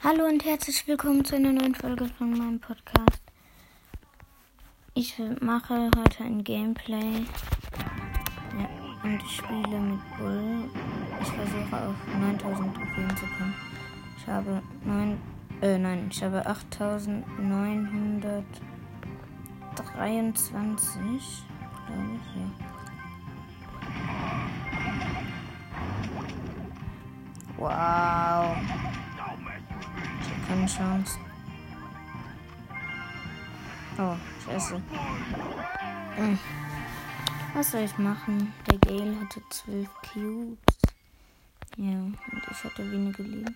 Hallo und herzlich willkommen zu einer neuen Folge von meinem Podcast. Ich mache heute ein Gameplay ja, und ich spiele mit Bull. Ich versuche auf 9000 Trophäen zu kommen. Ich habe 9, äh, nein, ich habe 8923, glaube ich, ja. Wow. Keine Chance. Oh, scheiße. Hm. Was soll ich machen? Der Gale hatte 12 Cubes. Ja, und ich hatte wenige Leben.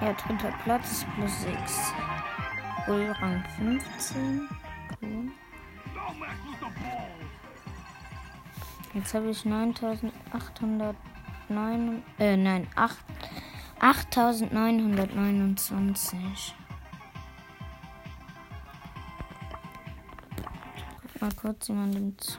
Ja, dritter Platz plus 6. Bull Rang 15. Cool. Jetzt habe ich 9800 9, äh, nein, 8, 8929. Mal kurz jemandem zu.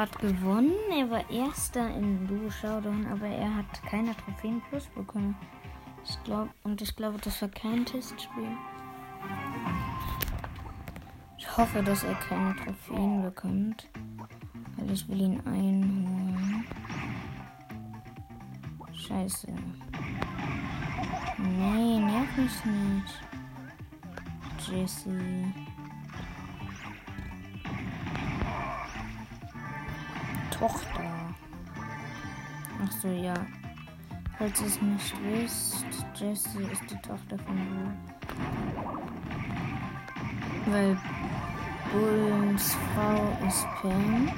Gerade gewonnen. Er war erster in Duo Showdown, aber er hat keine Trophäen plus bekommen. Ich glaube und ich glaube, das war kein Testspiel. Ich hoffe, dass er keine Trophäen bekommt, weil ich will ihn einholen. Scheiße. Nee, nerv mich nicht. Jesse. Tochter. Ach so, ja. Falls ihr es nicht wisst, Jessie ist die Tochter von Bull. Weil Bulls Frau ist Pam.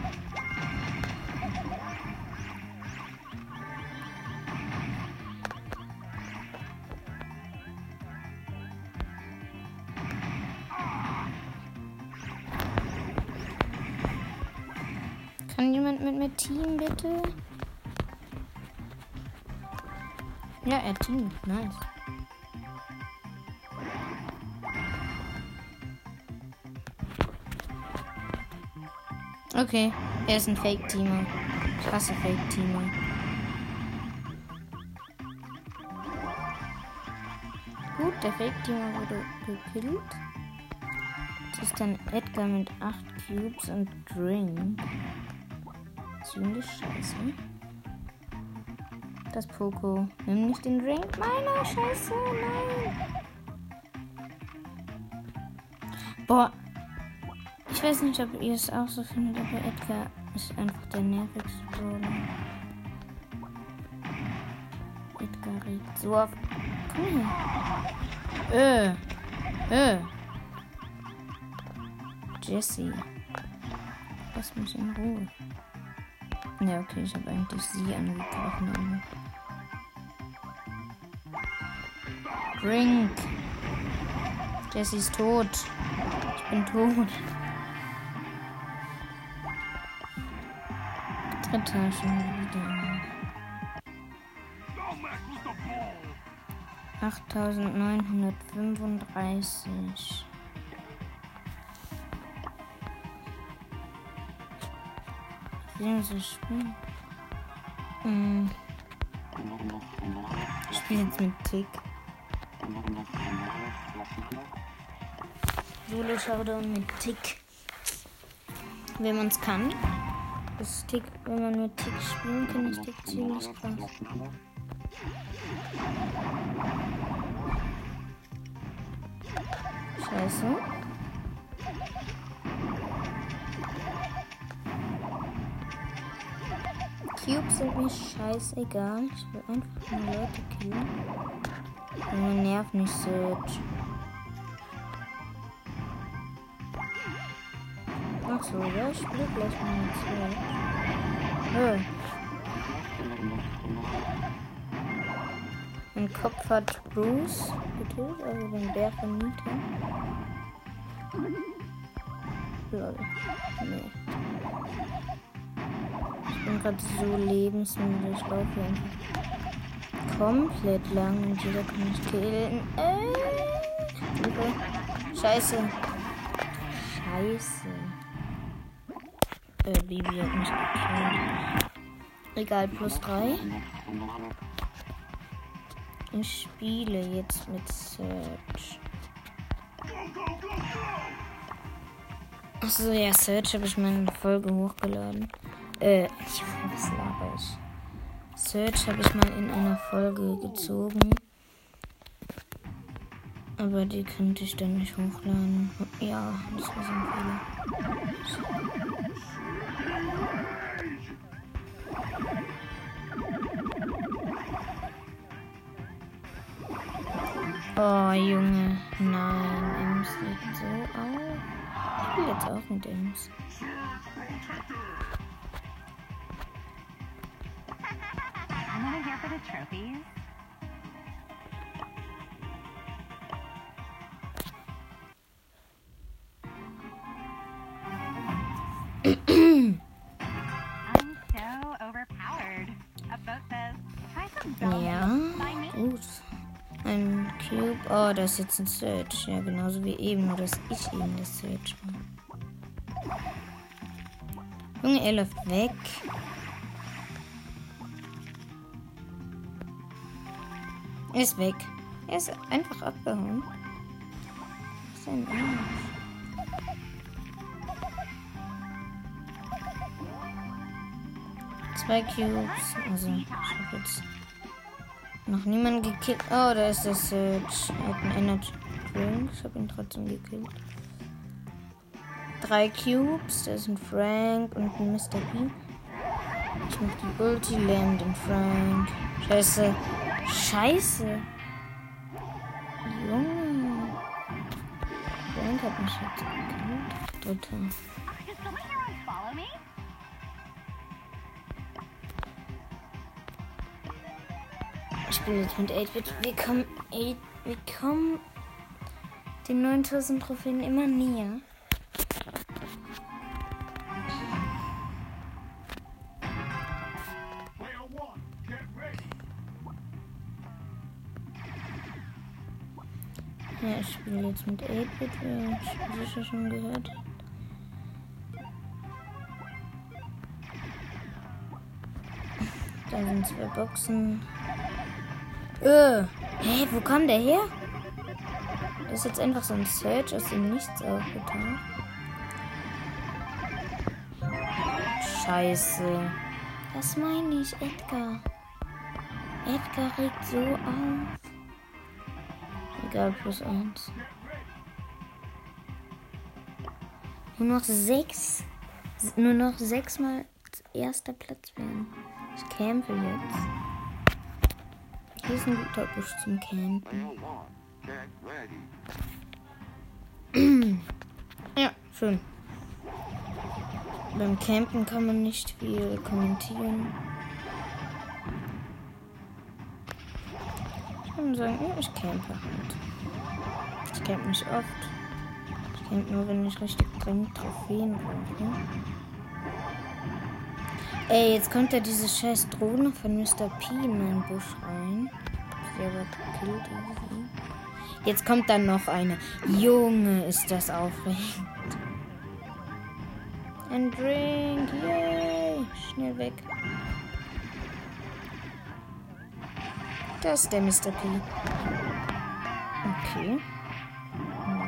Teamt. Nice. Okay, er ist ein Fake-Teamer. Ich hasse Fake-Teamer. Gut, der Fake-Teamer wurde gekillt. Das ist dann Edgar mit 8 Cubes und Drink. Ziemlich scheiße. Das Poco. Nimm nicht den Drink. Meiner Scheiße, nein. Boah. Ich weiß nicht, ob ihr es auch so findet, aber Edgar ist einfach der nervigste Brawler. Edgar regt so auf. Komm her. Äh. Äh. Jesse. Lass mich in Ruhe. Ja, okay, ich habe eigentlich sie angegriffen. Drink. Jesse ist tot. Ich bin tot. Dritter schon wieder. 8935. Wie so spielen? Hm. Ich spiele jetzt mit Tick. Solo Showdown mit Tick. Wenn man es kann. Das Tick, wenn man mit Tick spielen kann, ist Tick ziemlich krass. Scheiße. Cubes sind mir scheißegal. Ich will einfach nur Leute killen. Junge, nerv nicht Search. Ach so, ja, ich spiele gleich mal mit Search. Äh. Mein Kopf hat Bruce getötet, also den Bär von Nita. Lol. Nee. Ich bin gerade so lebensmüde. Ich laufe hier einfach komplett lang und jeder kann mich killen. Äh. Scheiße. Scheiße. Äh, Bibi hat mich gekillt. Egal, plus 3. Ich spiele jetzt mit Search. Achso, ja, Search habe ich meine Folge hochgeladen. Äh, ich was laber ich? Search habe ich mal in einer Folge gezogen. Aber die könnte ich dann nicht hochladen. Ja, das war so ein Fehler. Oh, Junge. Nein, Ems sieht so auf. Ich will jetzt auch mit Ems. Trophies? Oh, das ist jetzt ein Search. Ja, genauso wie eben, nur dass ich eben das Search war. Junge, er läuft weg. Er ist weg. Er ist einfach abgehauen. Was ist denn Arsch? Zwei Cubes. Also, ich hab jetzt noch niemanden gekillt. Oh, da ist das Search. Er hat einen Energy Drink. Ich hab ihn trotzdem gekillt. Drei Cubes. Da ist ein Frank und ein Mr. P. Ich mach die Ulti, lähm den Frank. Scheiße. Scheiße. Junge. Frank hat mich jetzt gekillt. Dritter. Ich spiele jetzt mit 8-Bit. Wir kommen, 8, wir kommen den 9000 Trophäen immer näher. Ja, ich spiele jetzt mit 8-Bit, wie ihr sicher schon gehört. Da sind zwei Boxen. Äh, hä, wo kam der her? Das ist jetzt einfach so ein Search aus dem Nichts aufgetaucht. Scheiße. Das meine ich, Edgar. Edgar regt so auf. Egal, plus eins. Nur noch sechs. Nur noch sechsmal erster Platz werden. Ich campe jetzt. Hier ist ein guter Busch zum Campen. Ja, schön. Beim Campen kann man nicht viel kommentieren. Ich kann sagen, ja, ich campe halt. Ich campe nicht oft. Ich campe nur, wenn ich richtig dringend Trophäen brauche. Ey, jetzt kommt ja diese scheiß Drohne von Mr. P in meinen Busch rein. Jetzt kommt dann noch eine. Junge, ist das aufregend. Ein Drink, yay! Schnell weg. Das ist der Mr. P. Okay. Ja.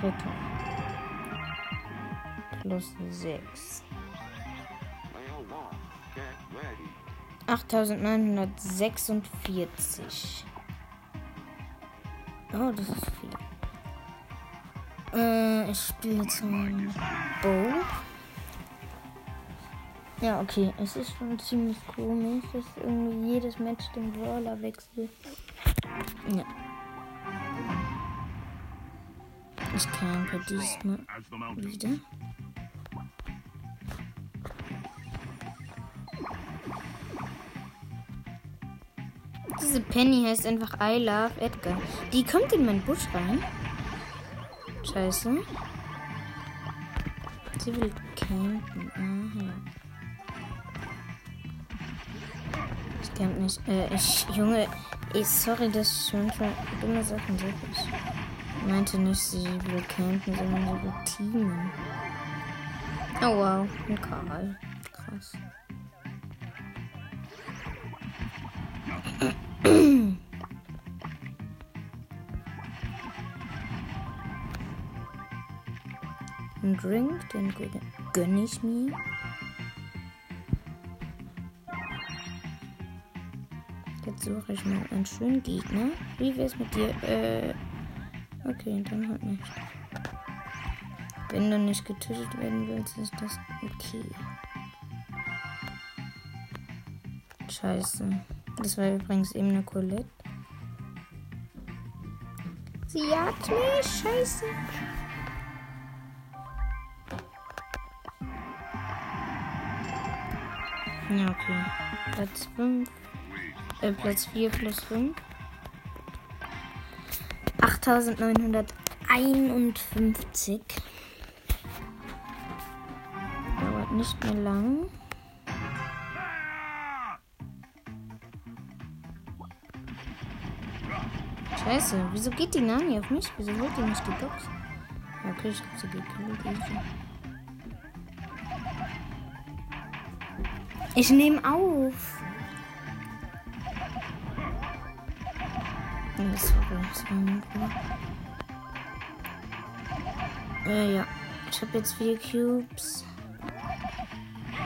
Dritter. Plus sechs. 8946. Oh, das ist viel. Äh, ich spiele jetzt mal Bow. Ja, okay. Es ist schon ziemlich komisch, dass irgendwie jedes Match den Brawler wechselt. Ja. Ich campe diesmal wieder. Diese Penny heißt einfach I love Edgar. Die kommt in meinen Busch rein. Scheiße. Sie will campen. Ah, ja. Ich camp nicht. Äh, ich, Junge, ich, sorry, dass ich manchmal dumme Sachen sage. Ich meinte nicht, sie will campen, sondern sie will teamen. Oh wow, ein Karl. Ein Drink, den gönne ich mir. Jetzt suche ich mal einen schönen Gegner. Wie wär's mit dir? Äh, okay, dann halt nicht. Wenn du nicht getötet werden willst, ist das okay. Scheiße. Das war übrigens eben eine Colette. Sie jagt mich. Scheiße. Ja, okay. Platz 5. Äh, Platz 4 plus 5. 8951. Dauert nicht mehr lang. Scheiße, wieso geht die Nani auf mich? Wieso holt die nicht die Box? Ja, okay, ich hab sie gekillt. Ich nehme auf. Nee, sorry, Bruder. Äh, ja. Ich habe jetzt vier Cubes.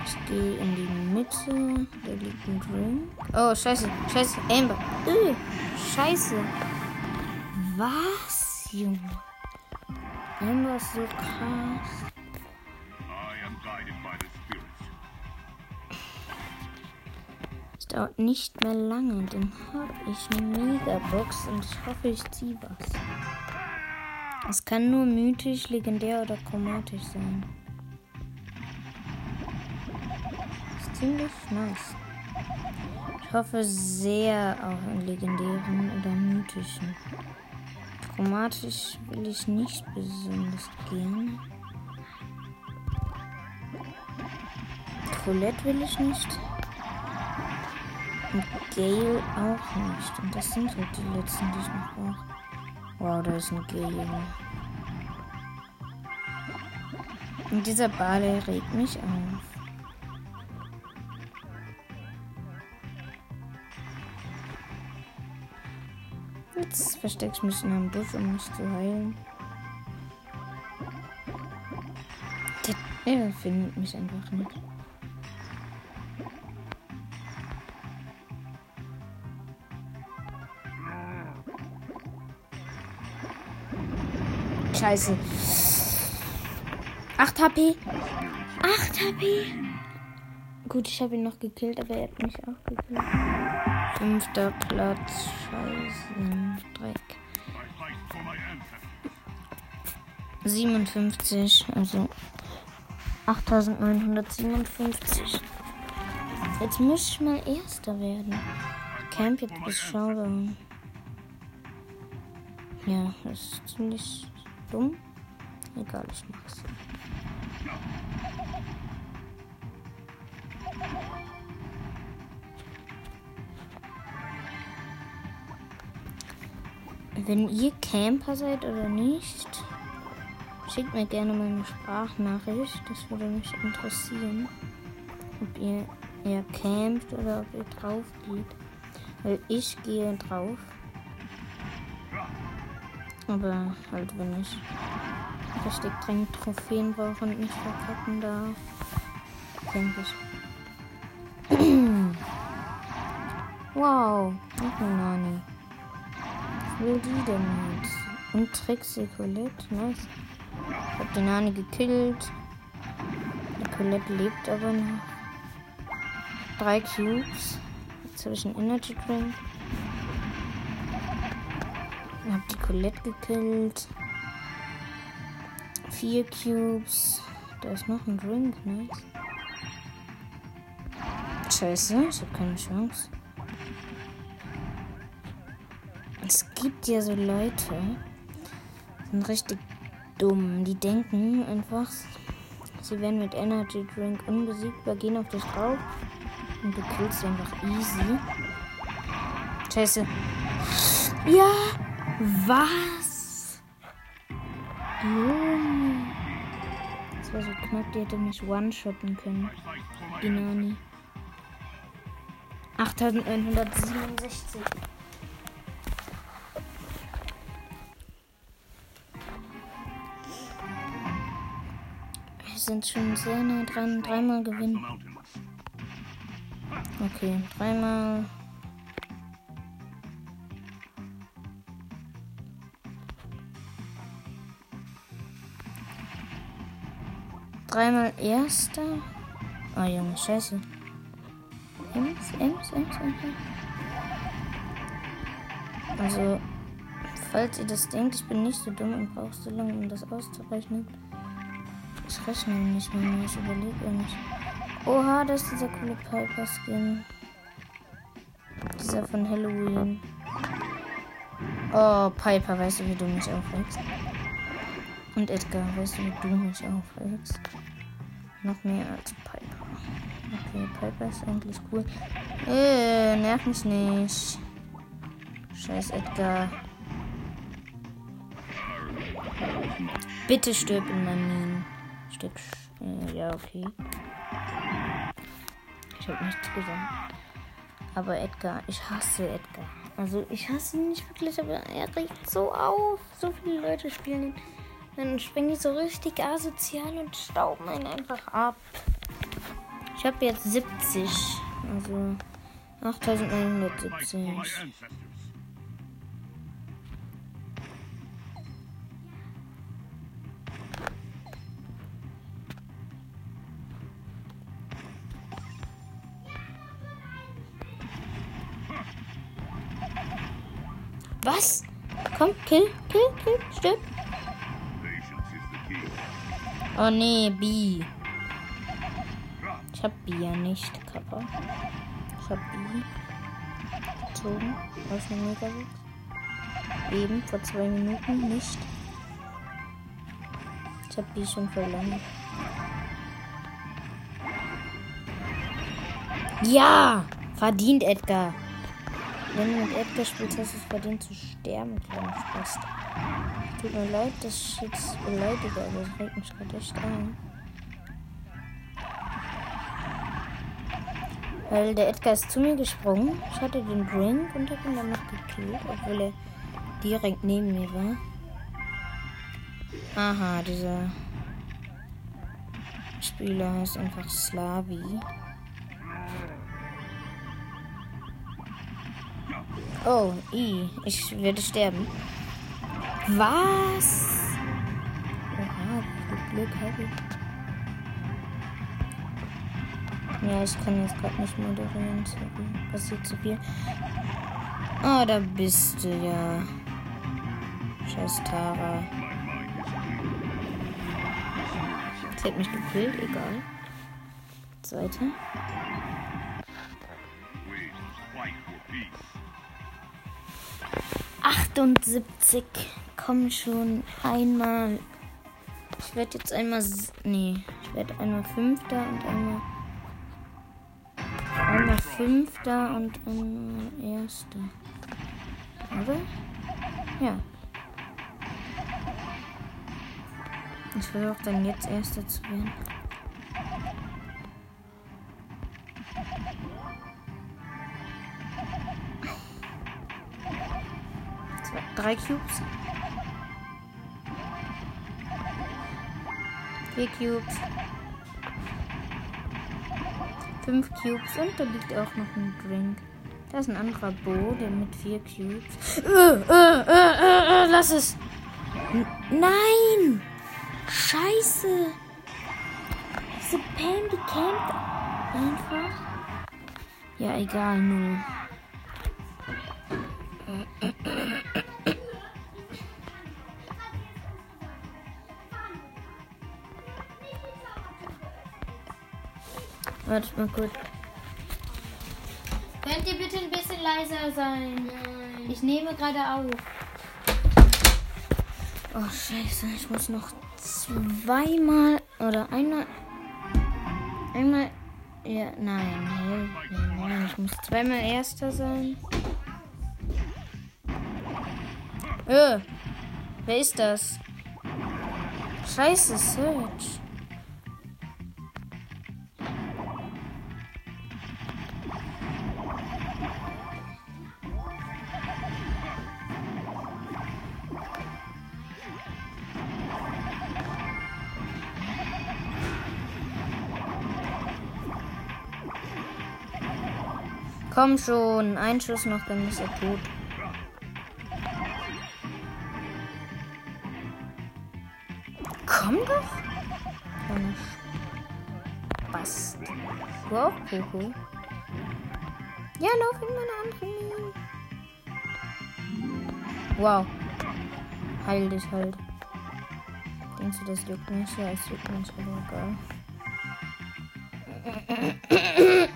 Ich gehe in die Mitte. Da liegt ein Drink. Oh, scheiße. Scheiße. Amber. Öh, scheiße. Was, Junge? Amber ist so krass. Dauert nicht mehr lange. Dann habe ich eine Megabox und ich hoffe, ich ziehe was. Es kann nur mythisch, legendär oder chromatisch sein. ist ziemlich nice. Ich hoffe sehr auf einen legendären oder mythischen. Chromatisch will ich nicht besonders gern. Colette will ich nicht. Und Gale auch nicht. Und das sind halt die letzten, die ich noch brauche. Wow, da ist ein Gale. Und dieser Ball der regt mich auf. Jetzt verstecke ich mich in einem Busch, um mich zu heilen. Er findet mich einfach nicht. Scheiße. 8 HP. 8 HP. Gut, ich habe ihn noch gekillt, aber er hat mich auch gekillt. Fünfter Platz. Scheiße. Dreck. 57, also 8957. Jetzt muss ich mal Erster werden. Camp jetzt bis Showdown. Ja, das ist ziemlich dumm. Egal, ich mach's. Wenn ihr Camper seid oder nicht, schickt mir gerne mal eine Sprachnachricht. Das würde mich interessieren. Ob ihr eher campt oder ob ihr drauf geht. Weil ich gehe drauf. Aber halt, wenn ich richtig dringend Trophäen brauche und nicht verkacken darf, denke ich. wow, noch eine Nani. Was will die denn jetzt? Und Trixie Colette, nice. Ich hab die Nani gekillt. Die Colette lebt aber noch. Drei Cubes. Jetzt habe ich einen Energy Drink. Colette gekillt. Vier Cubes. Da ist noch ein Drink, nice. Scheiße, ich habe keine Chance. Es gibt ja so Leute, die sind richtig dumm. Die denken einfach, Sie werden mit Energy Drink unbesiegbar, gehen auf dich drauf und du killst einfach easy. Scheiße. Ja! Was? Junge. Das war so knapp, die hätte mich one-shotten können. Die Nani. 8167. Wir sind schon sehr nah dran. Dreimal gewinnen. Okay, dreimal. Dreimal erster. Oh Junge, scheiße. Ems, Ems, Ems, Ems. Also, falls ihr das denkt, ich bin nicht so dumm und brauche so lange, um das auszurechnen. Ich rechne nicht mehr, ich überlege nicht. Oha, das ist dieser coole Piper-Skin. Dieser von Halloween. Oh, Piper, weißt du, wie du mich aufregst? Und Edgar, weißt du, wie du mich aufregst? Noch mehr als Piper. Okay, Piper ist eigentlich cool. Äh, nerv mich nicht. Scheiß Edgar. Bitte stirb in meinen Minen. Stirb. Äh, ja, okay. Ich hab nichts gesagt. Aber Edgar, ich hasse Edgar. Also ich hasse ihn nicht wirklich, aber er regt so auf. So viele Leute spielen ihn. Dann springen die so richtig asozial und stauben einen einfach ab. Ich habe jetzt 70. Also 8970. Was? Komm, kill, kill, kill, stirb. Oh nee, B. Ich hab B ja nicht, Kappa. Ich hab B gezogen aus dem Megabox. Eben vor zwei Minuten nicht. Ich hab B schon verlangt. Ja! Verdient Edgar. Wenn du mit Edgar spielst, hast du es verdient zu sterben, kleiner Spast. Tut mir leid, dass ich jetzt beleidige, aber es regt mich gerade echt an. Weil der Edgar ist zu mir gesprungen. Ich hatte den Drink und hab ihn dann noch gekillt, obwohl er direkt neben mir war. Aha, dieser Spieler heißt einfach Slavi. Oh, I. Ich werde sterben. Was? Oha, wie viel Glück habe ich. Ja, ich kann jetzt gerade nicht moderieren. Passiert zu viel. Ah, da bist du ja. Scheiß Tara. Sie hat mich gekillt, egal. Zweite. 78. Komm schon. Einmal. Ich werde jetzt einmal. Nee. Ich werde einmal Fünfter und einmal. Einmal Fünfter und einmal Erster. Oder? Ja. Ich versuche dann jetzt Erster zu werden. Drei Cubes. Vier Cubes. Fünf Cubes und da liegt auch noch ein Drink. Da ist ein anderer Bo, der mit vier Cubes. Äh, äh, äh, äh, lass es! N Nein! Scheiße! Diese Pam, die campt einfach. Ja, egal, null. Warte mal kurz. Könnt ihr bitte ein bisschen leiser sein? Nein. Ich nehme gerade auf. Oh, scheiße. Ich muss noch zweimal oder einmal. Einmal. Ja, nein, nein, nein, nein. Ich muss zweimal Erster sein. Äh, wer ist das? Scheiße, Search. Komm schon, ein Schuss noch, dann ist er tot. Komm doch. Kleiner Bast. Auch, Coco? Ja, lauf in meine andere Mine. Wow. Heil dich halt. Denkst du, das juckt mich? Ja, es juckt mich, aber egal.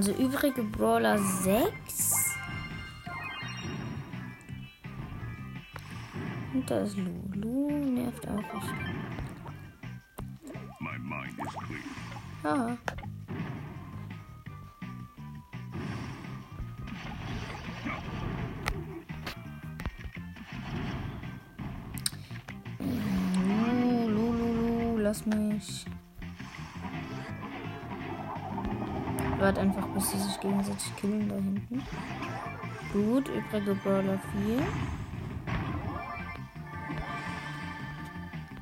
Also übrige Brawler 6. Und da ist Lu. Lu nervt auch nicht. My mind is clear. Ja. Lu, Lu, Lu, Lu, lass mich. Wart einfach, bis sie sich gegenseitig killen da hinten. Gut, übrige Brawler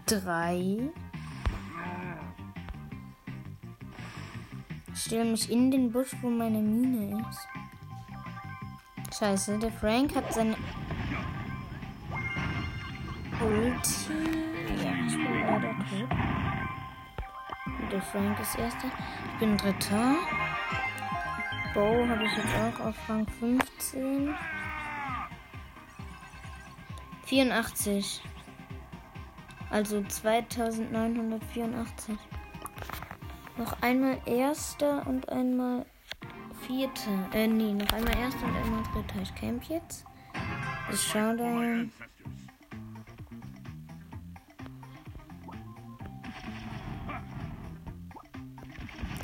4. 3. Ich stelle mich in den Busch, wo meine Mine ist. Scheiße, der Frank hat seine Ulti. Ja, ich bin leider tot. Der Frank ist erster. Ich bin dritter. Bo habe ich jetzt auch auf Rang 15. 84. Also 2984. Noch einmal erster und einmal vierter. Äh, nee, noch einmal erster und einmal dritter. Ich camp jetzt. Ich schau dann.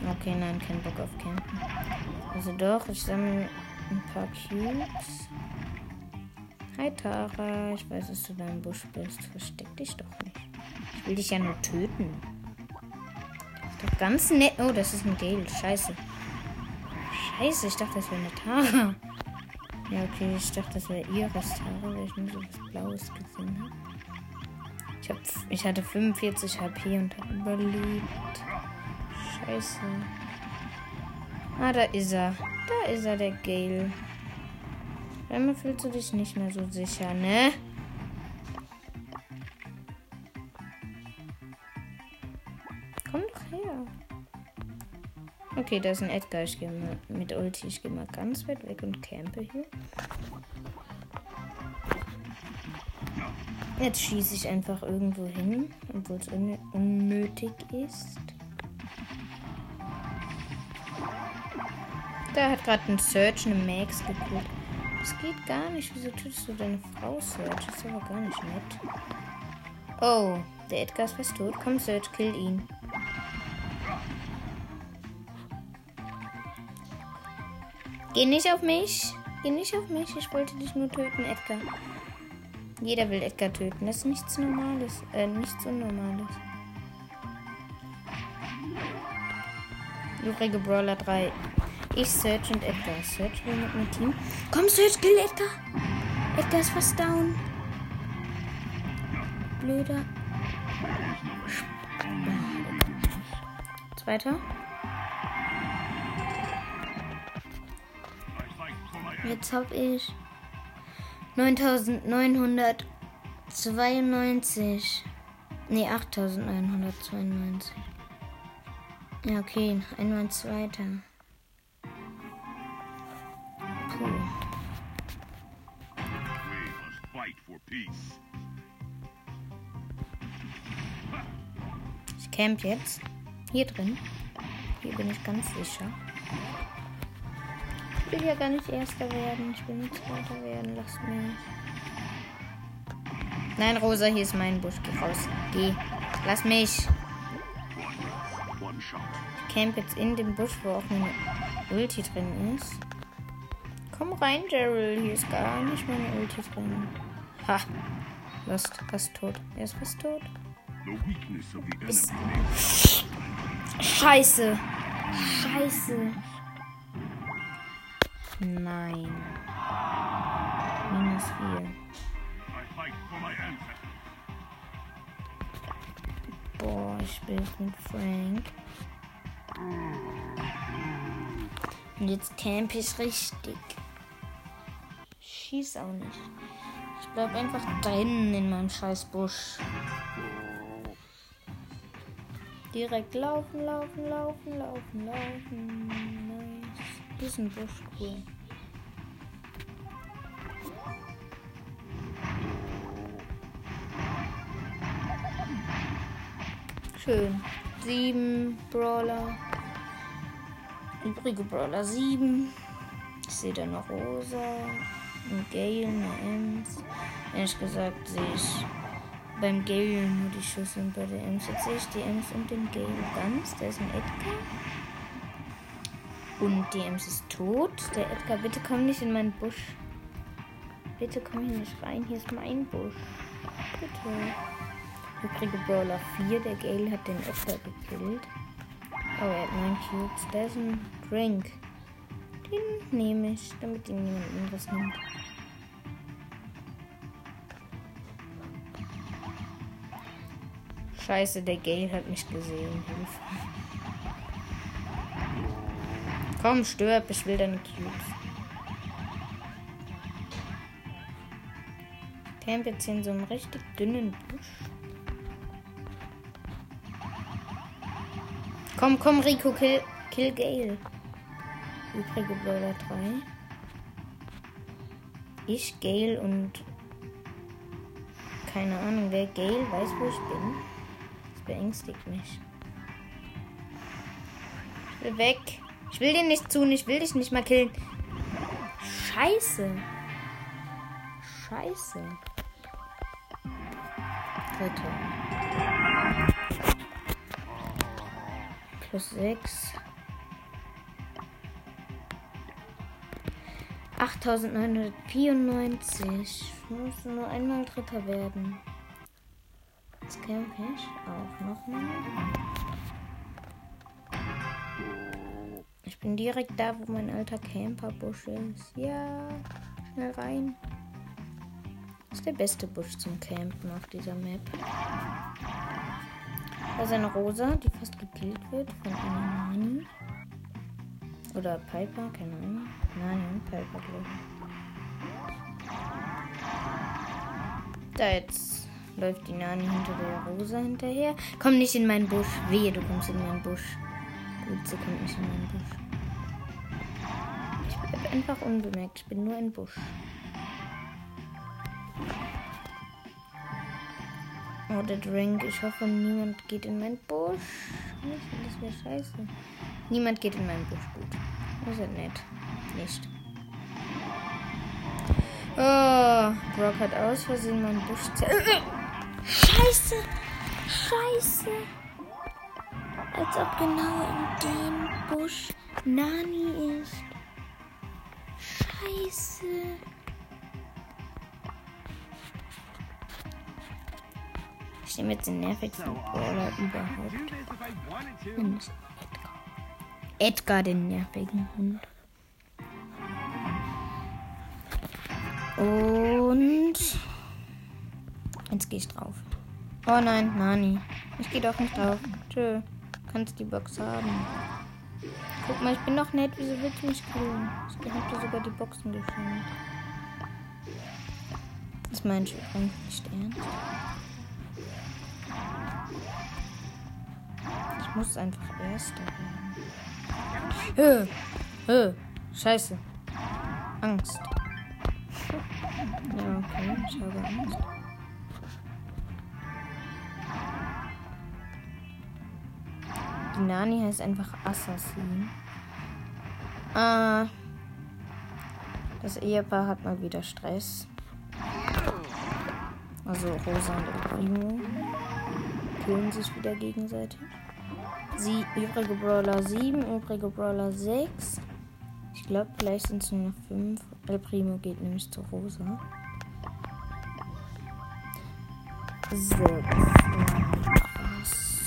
Okay, nein, kein Bock auf Campen. Also doch, ich sammle ein paar Cubes. Hi Tara, ich weiß, dass du da im Busch bist. Versteck dich doch nicht. Ich will dich ja nur töten. Ist doch ganz nett. Oh, das ist ein Gale. Scheiße. Scheiße, ich dachte, das wäre eine Tara. Ja, okay, ich dachte, das wäre Iris Tara, weil ich nur so was Blaues gesehen habe. Ich, hab, ich hatte 45 HP und habe überlebt. Scheiße. Ah, da ist er. Da ist er, der Gale. Einmal fühlst du dich nicht mehr so sicher, ne? Komm doch her. Okay, da ist ein Edgar. Ich gehe mal mit Ulti. Ich gehe mal ganz weit weg und campe hier. Jetzt schieße ich einfach irgendwo hin, obwohl es un unnötig ist. Da hat gerade ein Search eine Max gekillt. Das geht gar nicht. Wieso tötest du deine Frau, Search? Das ist aber gar nicht nett. Oh, der Edgar ist fast tot. Komm, Search, kill ihn. Geh nicht auf mich. Geh nicht auf mich. Ich wollte dich nur töten, Edgar. Jeder will Edgar töten. Das ist nichts Normales. Äh, nichts Unnormales. Übrige Brawler 3. Ich, Search und Edgar. Search will mit meinem Team. Komm, Search, kill Edgar. Edgar ist fast down. Blöder. Zweiter. Jetzt hab ich 9992. Ne, 8992. Ja, okay. Einmal ein zweiter. Peace. Ich camp jetzt. Hier drin. Hier bin ich ganz sicher. Ich will ja gar nicht Erster werden. Ich will nicht Zweiter werden. Lasst mich. Nein, Rosa, hier ist mein Busch. Geh raus. Geh. Lass mich. Ich camp jetzt in dem Busch, wo auch meine Ulti drin ist. Komm rein, Daryl. Hier ist gar nicht meine Ulti drin. Ha. Lost. Fast tot. Er ist fast tot. Ist-. Scheiße. Scheiße. Nein. Minus 4. I fight for my ancestors. Boah, ich spiele mit Frank. Und jetzt camp ich richtig. Schieß auch nicht. Bleib einfach drinnen in meinem scheiß Busch. Direkt laufen, laufen, laufen, laufen, laufen. Nice. Ein Busch cool. Schön. Sieben Brawler. Übrige Brawler sieben. Ich sehe da noch Rosa, ein Gale, eine Ems. Ehrlich gesagt sehe ich beim Gale nur die Schüsse und bei der Ems. Jetzt sehe ich die Ems und den Gale ganz. Da ist ein Edgar. Und die Ems ist tot. Der Edgar, bitte komm nicht in meinen Busch. Bitte komm hier nicht rein. Hier ist mein Busch. Bitte. Übrige Brawler 4. Der Gale hat den Edgar gekillt. Oh, er hat 9 Cubes. Da ist ein Drink. Den nehme ich, damit ihn niemand anderes nimmt. Scheiße, der Gale hat mich gesehen. Hilfe. Komm, stirb, ich will deine Cubes. Camp jetzt hier in so einem richtig dünnen Busch. Komm, komm, Rico, kill, kill Gale. Übrige Brawler 3. Ich, Gale und keine Ahnung, wer Gale weiß, wo ich bin. Das beängstigt mich. Ich will weg. Ich will dir nicht tun, ich will dich nicht mal killen. Scheiße. Scheiße. Dritte. Plus 6. 8994. Ich muss nur einmal Dritter werden. Jetzt kämpfe ich auch nochmal. Ich bin direkt da, wo mein alter Camperbusch ist. Ja, schnell rein. Das ist der beste Busch zum Campen auf dieser Map. Da ist eine Rosa, die fast gekillt wird von einer Nani. Oder Piper, keine Ahnung. Und Piper, glaube ich. Da jetzt läuft die Nani hinter der Rosa hinterher. Komm nicht in meinen Busch. Wehe, du kommst in meinen Busch. Gut, sie kommt nicht in meinen Busch. Ich bleib einfach unbemerkt. Ich bin nur ein Busch. Oh, der Drink. Ich hoffe, niemand geht in meinen Busch. Nicht, Das wäre scheiße. Niemand geht in meinen Busch. Gut. Das ist ja nett. Nicht. Oh, Brock hat aus Versehen meinen Busch Scheiße! Scheiße! Als ob genau in dem Busch Nani ist. Scheiße! Ich nehme jetzt den nervigsten Brawler überhaupt. Do Edgar, den nervigen Hund. Und jetzt gehe ich drauf. Oh nein, Nani. Ich gehe doch nicht drauf. Tschö. Kannst die Box haben. Guck mal, ich bin doch nett. Wieso willst du mich killen? Ich hab dir sogar die Boxen geschenkt. Das du übrigens nicht ernst? Ich muss einfach Erster werden. Hö, hö, scheiße. Angst. Ja, okay, ich habe Angst. Die Nani heißt einfach Assassin. Ah. Das Ehepaar hat mal wieder Stress. Also Rosa und Primo killen sich wieder gegenseitig. Sie, übrige Brawler 7, übrige Brawler 6. Ich glaube, vielleicht sind es nur noch 5. El Primo geht nämlich zu Rosa. 6. Was?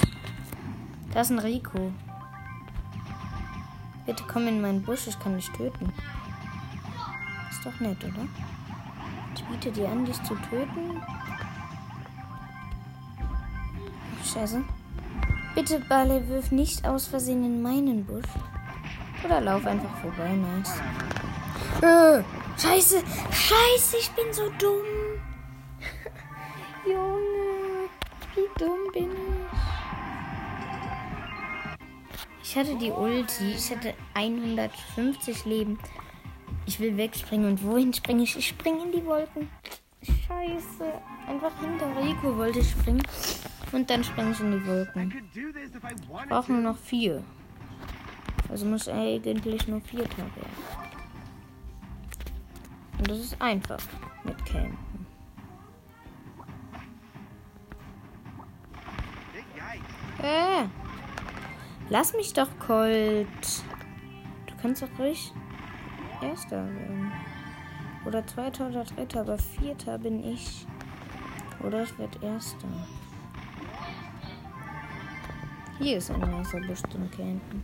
Da ist ein Rico. Bitte komm in meinen Busch, ich kann dich töten. Ist doch nett, oder? Ich biete dir an, dich zu töten. Scheiße. Bitte, Barley, wirf nicht aus Versehen in meinen Busch. Oder lauf einfach vorbei, nice. Äh, scheiße, scheiße, ich bin so dumm. Junge, wie dumm bin ich? Ich hatte die Ulti, ich hatte 150 Leben. Ich will wegspringen und wohin springe ich? Ich springe in die Wolken. Scheiße, einfach hinter Rico wollte ich springen. Und dann springe ich in die Wolken. Ich brauche nur noch vier. Also muss eigentlich nur vier Tage werden. Und das ist einfach mit Campen. Äh. Lass mich doch, Colt. Du kannst doch ruhig Erster werden. Oder Zweiter oder Dritter, aber Vierter bin ich. Oder ich werde Erster. Hier ist ein Busch zum Campen.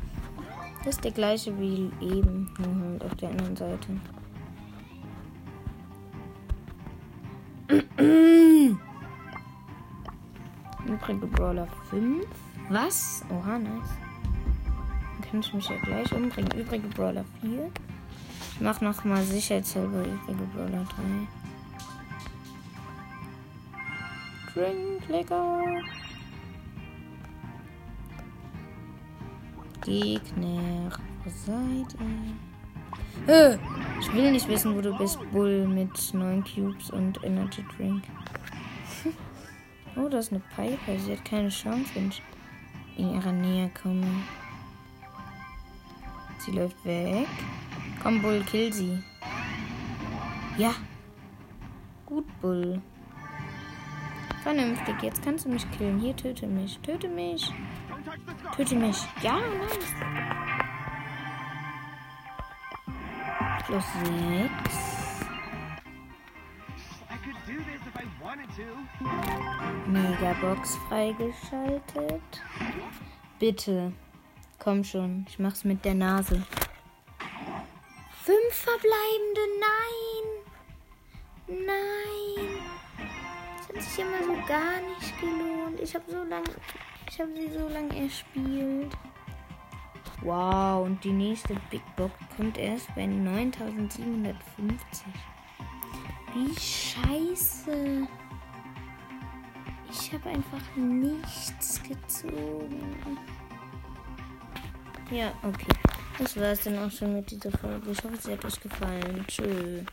Das ist der gleiche wie eben, nur halt auf der anderen Seite. Übrige Brawler 5. Was? Oha, nice. Dann kann ich mich ja gleich umbringen. Übrige Brawler 4. Ich mach noch mal sicherheitshalber übrige Brawler 3. Drink lecker. Gegner, wo seid ihr? Ich will nicht wissen, wo du bist, Bull mit 9 Cubes und Energy Drink. oh, da ist eine Piper. Sie hat keine Chance, wenn ich in ihrer Nähe komme. Sie läuft weg. Komm, Bull, kill sie. Ja. Gut, Bull. Vernünftig, jetzt kannst du mich killen. Hier, töte mich. Töte mich. Töte mich. Ja, nice. Plus 6. I could do this if I wanted to. Megabox freigeschaltet. Bitte. Komm schon. Ich mach's mit der Nase. Fünf verbleibende. Nein. Nein. Das hat sich immer so gar nicht gelohnt. Ich habe so lange. Ich habe sie so lange erspielt. Wow, und die nächste Big Box kommt erst bei 9750. Wie scheiße. Ich habe einfach nichts gezogen. Ja, okay. Das war es dann auch schon mit dieser Folge. Ich hoffe, es hat euch gefallen. Tschüss.